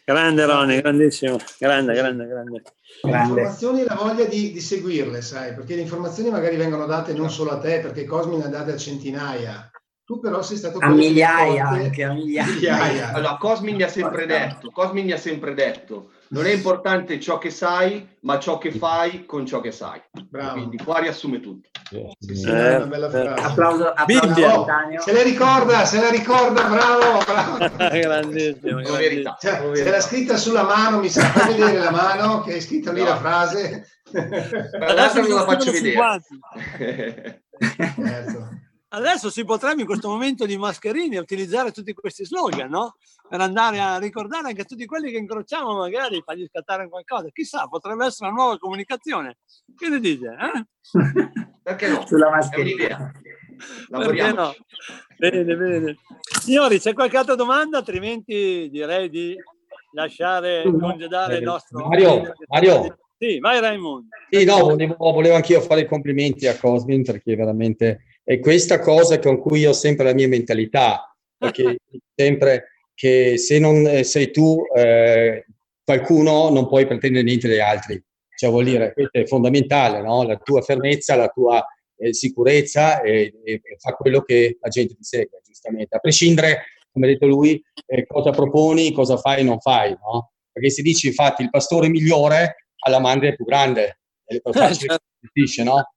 Speaker 2: Grande Ronny, grandissimo, grande, grande, grande.
Speaker 4: Le informazioni e la voglia di, di, seguirle, sai, perché le informazioni magari vengono date non solo a te, perché Cosmi ne ha date a centinaia. Tu però sei stato...
Speaker 1: A migliaia anche, a migliaia.
Speaker 6: migliaia. Allora, Cosmi mi ha sempre detto, Cosmi mi ha sempre detto, non è importante ciò che sai, ma ciò che fai con ciò che sai. Bravo. Quindi qua riassume tutto.
Speaker 4: Sì, sì, eh, una bella frase. Applauso, applauso se la ricorda, se la ricorda, bravo, bravo.
Speaker 2: grandissimo. grandissimo.
Speaker 4: Verità. Cioè, se l'ha scritta sulla mano, mi sa far vedere la mano che è scritta lì no. la frase.
Speaker 6: Adesso me la faccio vedere.
Speaker 2: certo. Adesso si potrebbe in questo momento di mascherine utilizzare tutti questi slogan, no? Per andare a ricordare anche tutti quelli che incrociamo, magari fargli scattare qualcosa. Chissà, potrebbe essere una nuova comunicazione. Che ne dice? Eh?
Speaker 6: Perché no?
Speaker 1: Sulla mascherina.
Speaker 2: Perché no? Bene, bene. Signori, c'è qualche altra domanda? Altrimenti direi di lasciare congedare il nostro...
Speaker 5: Mario, Mario.
Speaker 2: Sì, vai Raimondo.
Speaker 5: Sì, no, volevo, volevo anch'io fare i complimenti a Cosmin perché veramente è questa cosa con cui ho sempre la mia mentalità, perché sempre che se non eh, sei tu eh, qualcuno non puoi pretendere niente dagli altri. Cioè vuol dire, questo è fondamentale, no? la tua fermezza, la tua eh, sicurezza e, e, e, fa quello che la gente ti segue, giustamente. A prescindere, come ha detto lui, eh, cosa proponi, cosa fai e non fai, no? Perché se dici infatti il pastore migliore alla mandria è più grande, e per farci certo. no?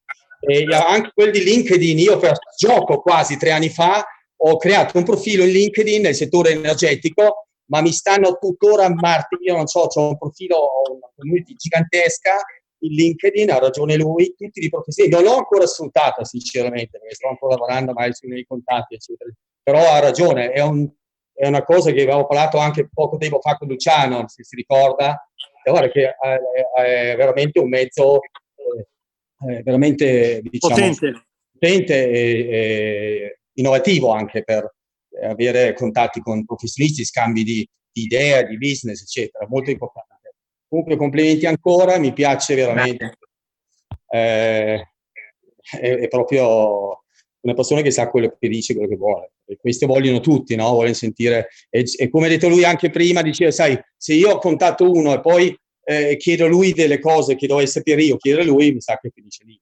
Speaker 5: E anche quel di LinkedIn, io per gioco quasi tre anni fa. Ho creato un profilo in LinkedIn nel settore energetico, ma mi stanno tuttora martiri, io non so, ho un profilo, una community gigantesca in LinkedIn, ha ragione lui, tutti di professionisti, non l'ho ancora sfruttata sinceramente, perché sto ancora lavorando magari sui miei contatti, eccetera, però ha ragione, è, un, è una cosa che avevo parlato anche poco tempo fa con Luciano, se si ricorda, guarda che è, è veramente un mezzo eh, veramente diciamo, potente, potente e, e, innovativo anche per avere contatti con professionisti, scambi di, di idee, di business, eccetera, molto importante. Comunque complimenti ancora, mi piace veramente. Eh, è, è, proprio una persona che sa quello che dice, quello che vuole. E questo vogliono tutti, no? Vogliono sentire. E, e, come ha detto lui anche prima, diceva, sai, se io contatto uno e poi eh, chiedo a lui delle cose che dovrei sapere io, chiedo a lui, mi sa che finisce lì.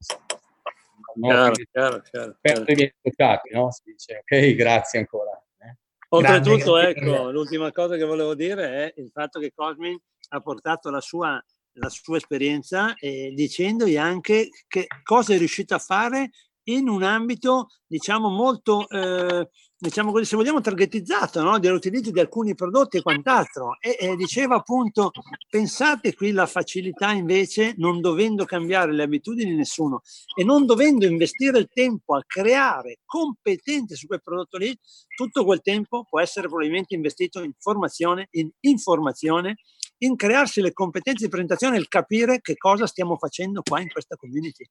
Speaker 2: No? Chiaro, chiaro, chiaro,
Speaker 5: per i miei toccati, no? Si dice, ok, grazie ancora. Eh.
Speaker 2: Oltretutto, ecco, l'ultima cosa che volevo dire è il fatto che Cosmin ha portato la sua, la sua esperienza eh, dicendogli anche che cosa è riuscito a fare in un ambito, diciamo, molto eh, diciamo così, se vogliamo, targetizzato no? dell'utilizzo di alcuni prodotti e quant'altro. E, e, diceva appunto, pensate qui la facilità invece, non dovendo cambiare le abitudini di nessuno e non dovendo investire il tempo a creare competenze su quel prodotto lì, tutto quel tempo può essere probabilmente investito in formazione, in informazione, in crearsi le competenze di presentazione e capire che cosa stiamo facendo qua in questa community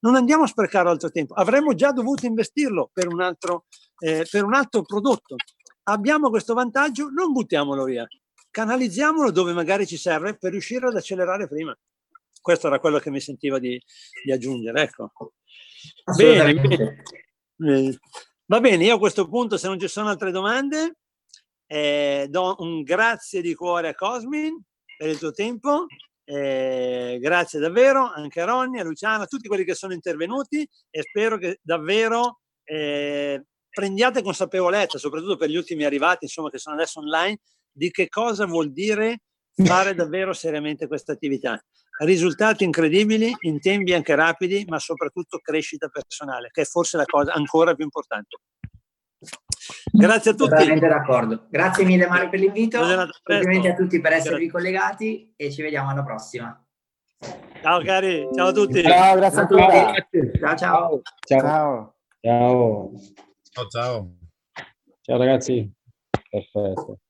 Speaker 2: non andiamo a sprecare altro tempo, avremmo già dovuto investirlo per un altro, eh, per un altro prodotto. Abbiamo questo vantaggio, non buttiamolo via, canalizziamolo dove magari ci serve per riuscire ad accelerare prima. Questo era quello che mi sentiva di, di aggiungere. Ecco. Bene. Eh, va bene, io a questo punto, se non ci sono altre domande, eh, do un grazie di cuore a Cosmin per il tuo tempo eh, grazie davvero anche a Ronny, a Luciano, a tutti quelli che sono intervenuti e spero che davvero eh, prendiate consapevolezza, soprattutto per gli ultimi arrivati, insomma, che sono adesso online, di che cosa vuol dire fare davvero seriamente questa attività. Risultati incredibili in tempi anche rapidi, ma soprattutto crescita personale, che è forse la cosa ancora più importante. Grazie a tutti.
Speaker 1: Totalmente d'accordo. Grazie mille Mario per l'invito. Complimenti a tutti per esservi Grazie. collegati e ci vediamo alla prossima.
Speaker 2: Ciao cari, ciao a tutti.
Speaker 5: Ciao, grazie a tutti.
Speaker 1: Ciao ciao.
Speaker 5: Ciao. Ciao.
Speaker 3: Ciao. Ciao, ciao.
Speaker 5: Ciao ragazzi. Perfetto.